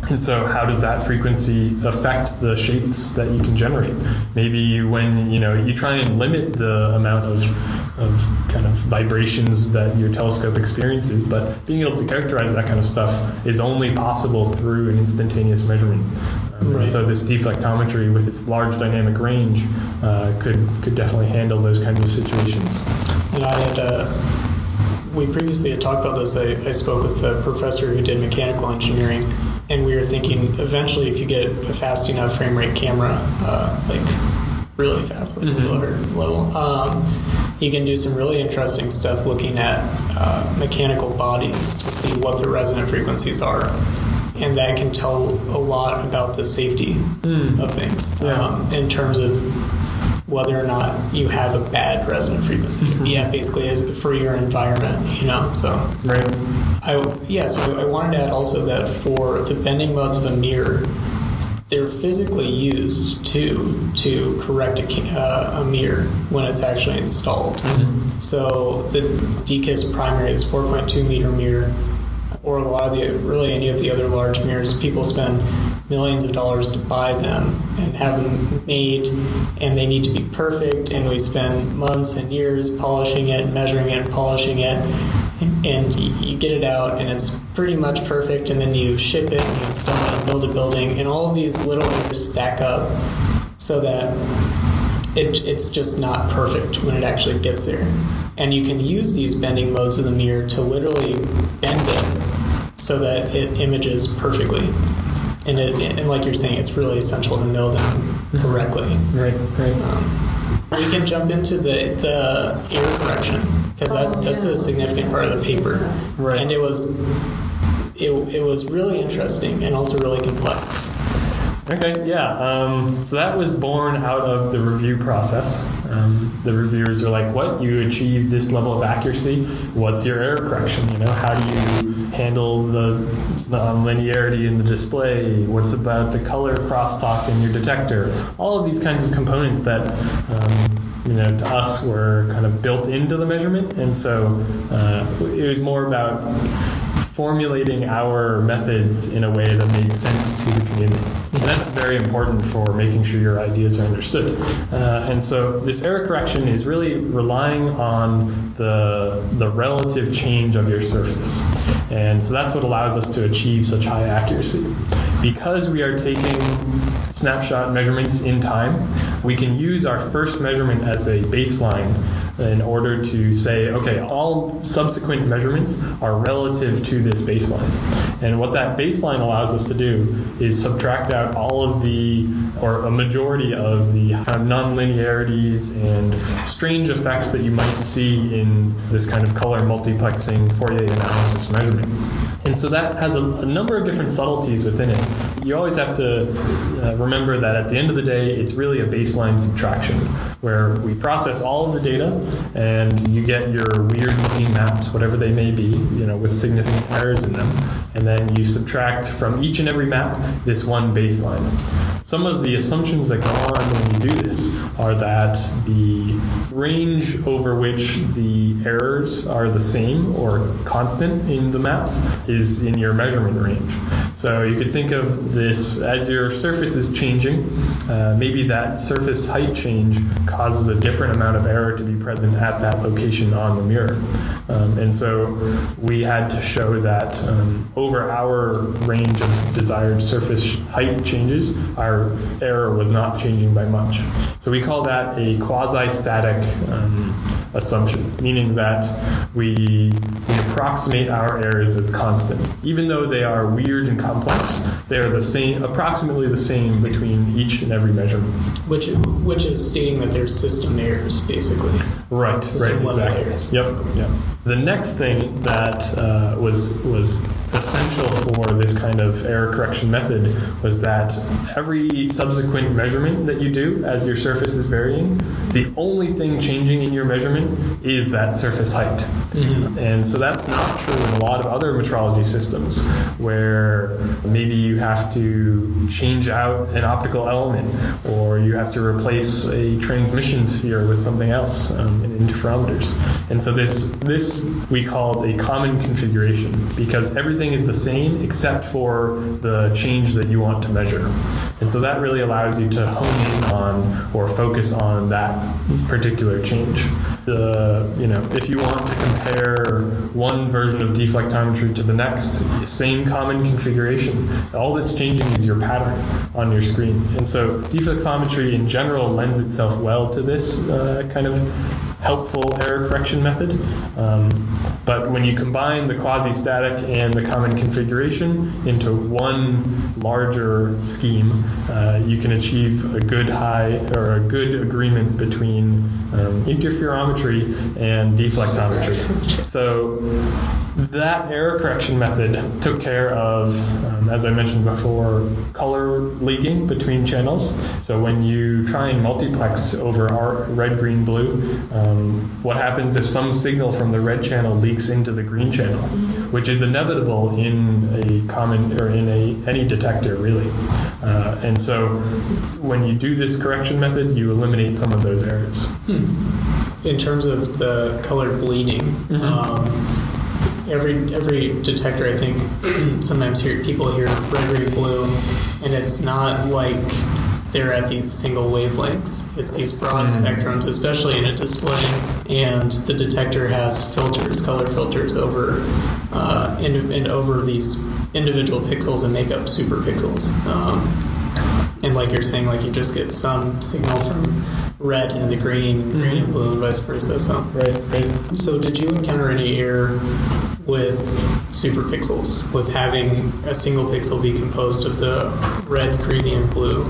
And so, how does that frequency affect the shapes that you can generate? Maybe when you know you try and limit the amount of, of kind of vibrations that your telescope experiences, but being able to characterize that kind of stuff is only possible through an instantaneous measurement. Um, Right. So this deflectometry, with its large dynamic range, uh, could could definitely handle those kinds of situations. And I had, uh, we previously had talked about this. I, I spoke with the professor who did mechanical engineering, and we were thinking eventually if you get a fast enough frame rate camera, uh, like really fast, like Mhm. lower level, um, you can do some really interesting stuff looking at uh, mechanical bodies to see what the resonant frequencies are. And that can tell a lot about the safety Mm. of things Yeah. um, in terms of whether or not you have a bad resonant frequency. Yeah, basically as for your environment, you know. So Right. I yeah, so I wanted to add also that for the bending modes of a mirror, they're physically used to to correct a, uh, a mirror when it's actually installed. So the DKIST primary, this 4.2 meter mirror, or a lot of the really any of the other large mirrors, people spend millions of dollars to buy them and have them made, and they need to be perfect. And we spend months and years polishing it, measuring it, polishing it, and, you get it out, and it's pretty much perfect. And then you ship it, and you install it, and build a building, and all of these little mirrors stack up so that it, it's just not perfect when it actually gets there. And you can use these bending modes of the mirror to literally bend it so that it images perfectly. And, it, and like you're saying, it's really essential to know them correctly. Right. Right. Um, we can jump into the, the error correction because that, that's a significant part of the paper. Right. And it was it, it was really interesting and also really complex. Okay, yeah. Um, so that was born out of the review process. Um, the reviewers were like, "What? You achieved this level of accuracy? What's your error correction? You know, how do you handle the, the linearity in the display? What's about the color crosstalk in your detector? All of these kinds of components that." You know, to us were kind of built into the measurement, and so uh, it was more about formulating our methods in a way that made sense to the community. And that's very important for making sure your ideas are understood. Uh, and so this error correction is really relying on the, the relative change of your surface. And so that's what allows us to achieve such high accuracy. Because we are taking snapshot measurements in time, we can use our first measurement as a baseline in order to say, okay, all subsequent measurements are relative to this baseline. And what that baseline allows us to do is subtract out all of the, or a majority of the nonlinearities and strange effects that you might see in this kind of color multiplexing Fourier analysis measurement. And so that has a, a number of different subtleties within it. You always have to uh, remember that at the end of the day, it's really a baseline subtraction where we process all of the data and you get your weird looking maps, whatever they may be, you know, with significant errors in them. And then you subtract from each and every map this one baseline. Some of the assumptions that go on when you do this are that the range over which the errors are the same or constant in the maps is in your measurement range. So you could think of this as your surface is changing. Uh, maybe that surface height change causes a different amount of error to be present at that location on the mirror. Um, and so we had to show that um, over our range of desired surface height changes, our error was not changing by much. So we call that a quasi-static um, assumption, meaning that we, we approximate our errors as constant. Even though they are weird and complex, they are the same, approximately the same between each and every measurement. Which which is stating that there's system errors, basically. Right, System right, exactly. errors. Yep, yep. The next thing that uh, was was essential for this kind of error correction method was that every subsequent measurement that you do as your surface is varying, the only thing changing in your measurement is that surface height. And so that's not true in a lot of other metrology systems where maybe you have to change out an optical element or you have to replace a transmission sphere with something else um, in interferometers. And so this this we called a common configuration because everything is the same except for the change that you want to measure. And so that really allows you to hone in on or focus on that particular change. The you know if you want to compare one version of deflectometry to the next, same common configuration. All that's changing is your pattern on your screen. And so deflectometry in general lends itself well to this uh, kind of helpful error correction method. Um, but when you combine the quasi-static and the common configuration into one larger scheme, uh, you can achieve a good high or a good agreement between um, interferometry and deflectometry. So that error correction method took care of, um, as I mentioned before, color leaking between channels. So when you try and multiplex over red, green, blue, um, what happens if some signal from the red channel leaks into the green channel, which is inevitable in a common or in a any detector really. Uh, and so when you do this correction method, you eliminate some of those errors. In terms of the color bleeding, um, every every detector, I think, [CLEARS THROAT] sometimes hear people hear red, green, blue, and it's not like they're at these single wavelengths. It's these broad spectrums, especially in a display, and the detector has filters, color filters over uh, and, and over these individual pixels and make up super pixels. Um, and like you're saying, like you just get some signal from red into the green, green and blue, and vice versa. So, Right, right. so did you encounter any error with superpixels, with having a single pixel be composed of the red, green, and blue?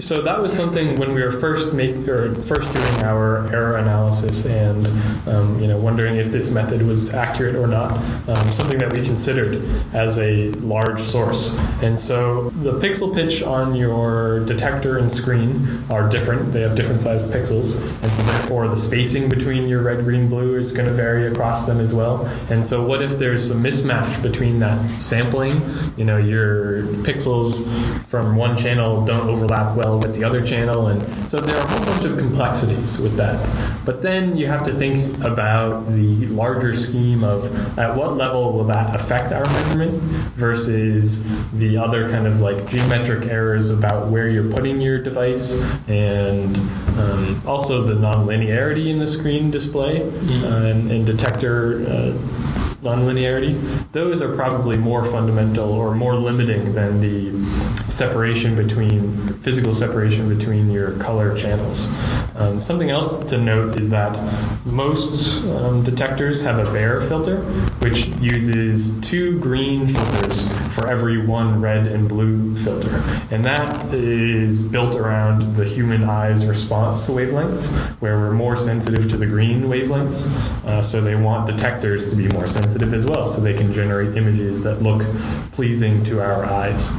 So that was something when we were first make or first doing our error analysis and um, you know wondering if this method was accurate or not. Um, something that we considered as a large source. And so the pixel pitch on your detector and screen are different. They have different sized pixels, and so therefore the spacing between your red, green, blue is going to vary across them as well. And so what if there's a mismatch between that sampling? You know, your pixels from one channel don't overlap well with the other channel, and so there are a whole bunch of complexities with that. But then you have to think about the larger scheme of at what level will that affect our measurement versus the other kind of like geometric errors about where you're putting your device and um, also the nonlinearity in the screen display uh, and, and detector uh, nonlinearity, those are probably more fundamental or more limiting than the separation between physical separation between your color channels. Um, something else to note is that most um, detectors have a Bayer filter, which uses two green filters for every one red and blue filter, and that is built around the human eye's response to wavelengths, where we're more sensitive to the green wavelengths. Uh, so they want detectors to be more sensitive as well, so they can generate images that look pleasing to our eyes.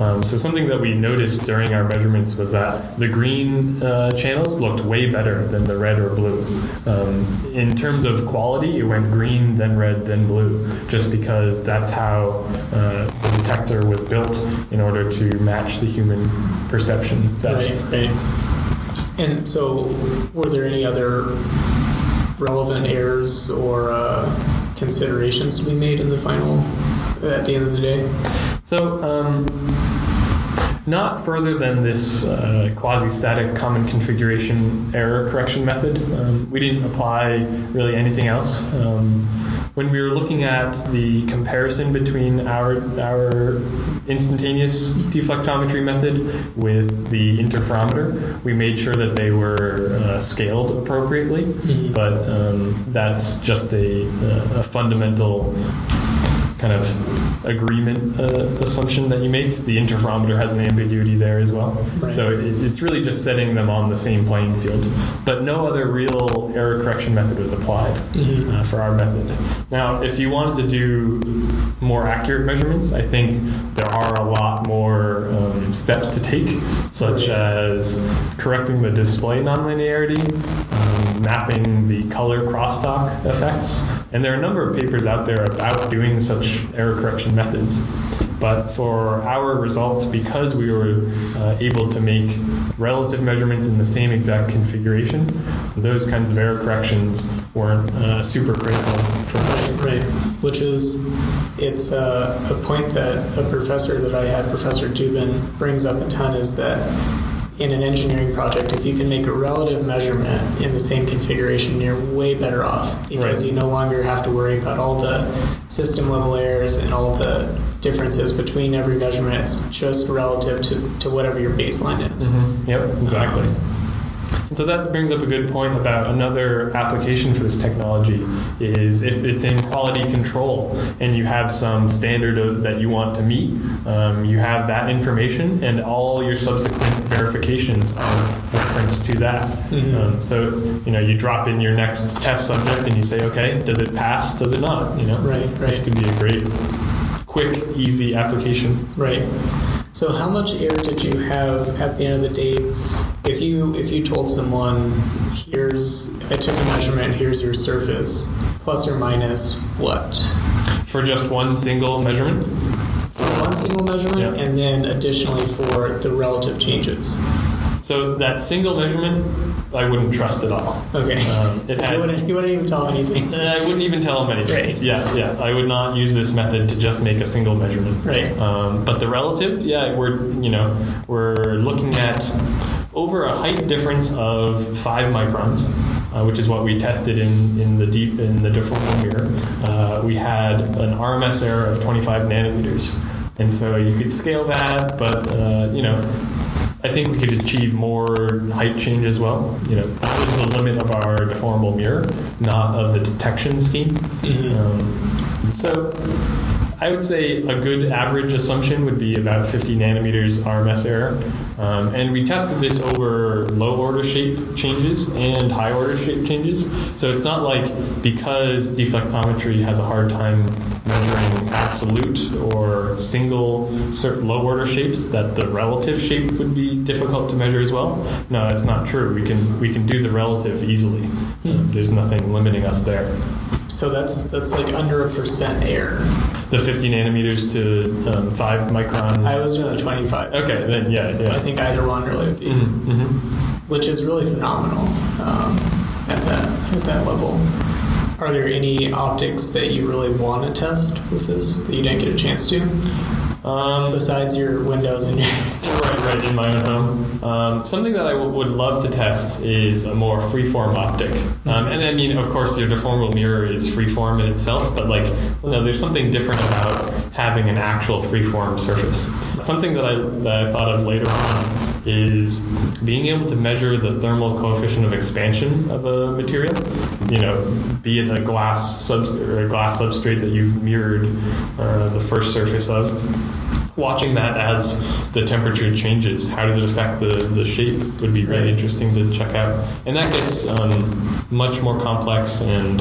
Um, so something that we noticed during our measurements was that the green uh, channels looked way better than the red or blue. Um, in terms of quality, it went green, then red, then blue, just because that's how uh, the detector was built in order to match the human perception best. Right, right. And so, were there any other relevant errors or uh, considerations to be made in the final at the end of the day? So, um, not further than this uh, quasi-static common configuration error correction method. Um, we didn't apply really anything else. Um, when we were looking at the comparison between our our instantaneous deflectometry method with the interferometer, we made sure that they were uh, scaled appropriately. But um, that's just a, a fundamental kind of agreement uh, assumption that you make. The interferometer has an ambiguity there as well. Right. So it, it's really just setting them on the same playing field. But no other real error correction method was applied uh, for our method. Now, if you wanted to do more accurate measurements, I think there are a lot more um, steps to take, such Right. as correcting the display nonlinearity, um, mapping the color crosstalk effects, and there are a number of papers out there about doing such error correction methods. But for our results, because we were uh, able to make relative measurements in the same exact configuration, those kinds of error corrections weren't uh, super critical for us. Right, which is, it's a, a point that a professor that I had, Professor Dubin, brings up a ton is that in an engineering project, if you can make a relative measurement in the same configuration, you're way better off because Right. you no longer have to worry about all the system level errors and all the differences between every measurement. It's just relative to, to whatever your baseline is. Mm-hmm. Yep, exactly. Um, And so that brings up a good point about another application for this technology is if it's in quality control and you have some standard of, that you want to meet, um, you have that information and all your subsequent verifications are referenced to that. Um, so, you know, you drop in your next test subject and you say, okay, does it pass? Does it not? You know, Right, right. This could be a great, quick, easy application. Right. So how much error did you have at the end of the day if you if you told someone here's I took a measurement, here's your surface, plus or minus what? For just one single measurement, For one single measurement Yeah. and then additionally for the relative changes. So that single measurement, I wouldn't trust at all. Okay. Um, [LAUGHS] so had- you wouldn't you wouldn't even tell him anything. [LAUGHS] I wouldn't even tell him anything. Right. Yeah, yeah. I would not use this method to just make a single measurement. Right. Um, but the relative, yeah, we're you know we're looking at over a height difference of five microns, uh, which is what we tested in, in the deep in the differential mirror. Uh, we had an RMS error of 25 nanometers, and so you could scale that, but uh, you know. I think we could achieve more height change as well. You know, that was the limit of our deformable mirror, not of the detection scheme. Um, so I would say a good average assumption would be about 50 nanometers RMS error. Um, and we tested this over low order shape changes and high order shape changes. So it's not like because deflectometry has a hard time measuring absolute or single low order shapes that the relative shape would be difficult to measure as well. No, that's not true. We can we can do the relative easily. Um, there's nothing limiting us there. So that's that's like under a percent error. The 50 nanometers to um, 5 micron. I was doing the 25. okay, then yeah, yeah. I think either one really would be. hmm which is really phenomenal um, at that at that level. Are there any optics that you really want to test with this that you didn't get a chance to, Um, besides your windows and your? [LAUGHS] right, right in my own home. Um, something that I w- would love to test is a more freeform optic. Um, and I mean, of course, your deformable mirror is freeform in itself, but like, you know, there's something different about having an actual freeform surface. Something that I, that I thought of later on is being able to measure the thermal coefficient of expansion of a material. You know, be it a glass sub or a glass substrate that you've mirrored uh, the first surface of. Watching that as the temperature changes, how does it affect the, the shape would be really interesting to check out. And that gets um, much more complex and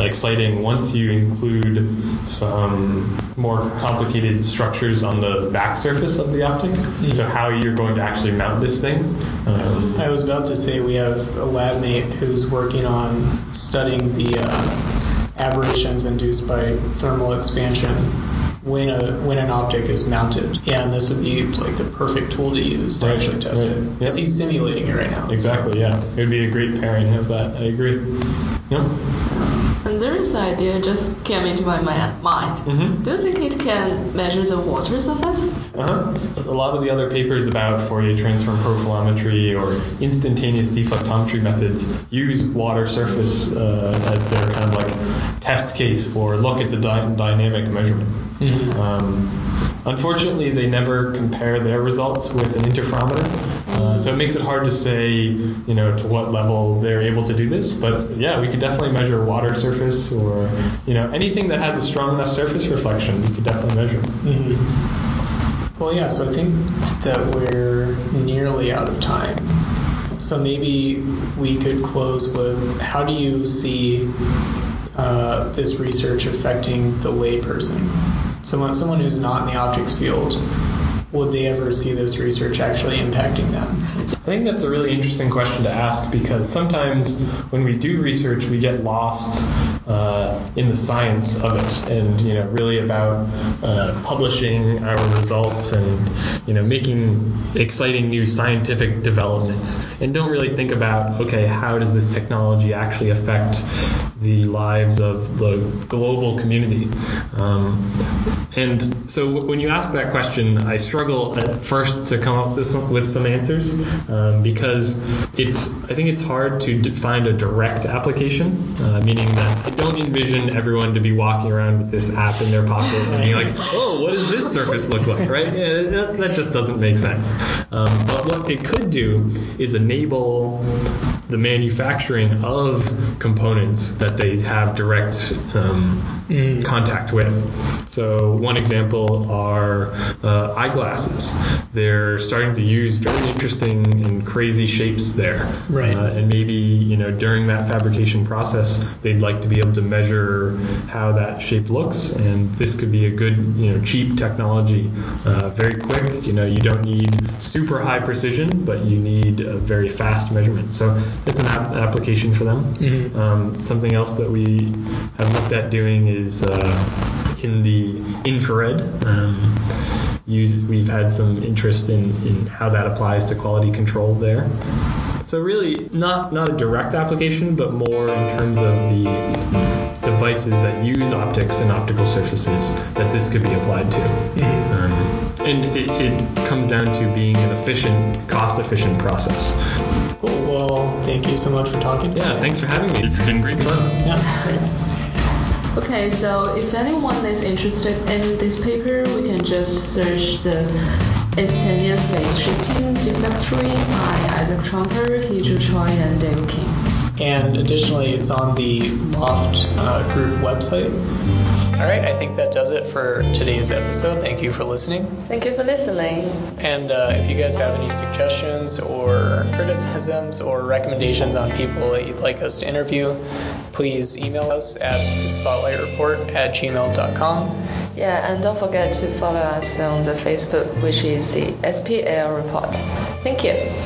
exciting once you include some more complicated structures on the back surface of the optic. So how you're going to actually mount this thing. Um, I was about to say we have a lab mate who's working on studying the uh, aberrations induced by thermal expansion when a when an optic is mounted. Yeah, and this would be like the perfect tool to use to Right, actually test right. it because Yep. he's simulating it right now. exactly, yeah. It would be a great pairing of that. I agree. Yep. And there is an idea just came into my ma- mind. Mhm. Do you think it can measure the water surface? Uh-huh. So a lot of the other papers about Fourier transform profilometry or instantaneous deflectometry methods use water surface uh, as their kind of like test case for look at the dy- dynamic measurement. Um, unfortunately, they never compare their results with an interferometer, uh, so it makes it hard to say, you know, to what level they're able to do this. But yeah, we could definitely measure water surface or, you know, anything that has a strong enough surface reflection, we could definitely measure. Mhm. Well, yeah, so I think that we're nearly out of time. So maybe we could close with how do you see uh, this research affecting the layperson? Someone, someone who's not in the optics field, would they ever see this research actually impacting them? I think that's a really interesting question to ask because sometimes when we do research, we get lost uh, in the science of it, and you know, really about uh, publishing our results and you know, making exciting new scientific developments, and don't really think about okay, how does this technology actually affect the lives of the global community? Um, and so when you ask that question, I struggle at first to come up with some, with some answers um, because it's I think it's hard to find a direct application, uh, meaning that I don't envision everyone to be walking around with this app in their pocket and being like, oh, what does this surface look like, right? Yeah, that, that just doesn't make sense. Um, but what it could do is enable the manufacturing of components that they have direct um, contact with. So one example are uh, eyeglasses. They're starting to use very interesting and crazy shapes there. Right. Uh, and maybe you know during that fabrication process, they'd like to be able to measure how that shape looks, and this could be a good you know cheap technology, uh, very quick. You know you don't need super high precision, but you need a very fast measurement. So it's an ap- application for them. Um, something else that we have looked at doing is uh, in the infrared. Um, use, we've had some interest in, in how that applies to quality control there. So really, not not a direct application, but more in terms of the devices that use optics and optical surfaces that this could be applied to. Um, and it, it comes down to being an efficient, cost-efficient process. Cool. Well, thank you so much for talking. To us. Yeah, thanks for having me. It's been great fun. Yeah, great. Okay, so if anyone is interested in this paper, we can just search the Instantaneous Phase Shifting Deflectometry by Isaac Trumper, Heejoo Choi, and Dae Wook Kim. And additionally, it's on the Loft uh, group website. All right, I think that does it for today's episode. Thank you for listening. Thank you for listening. And uh, if you guys have any suggestions or criticisms or recommendations on people that you'd like us to interview, please email us at the spotlight report at gmail.com. Yeah, and don't forget to follow us on the Facebook, which is the SPL Report. Thank you.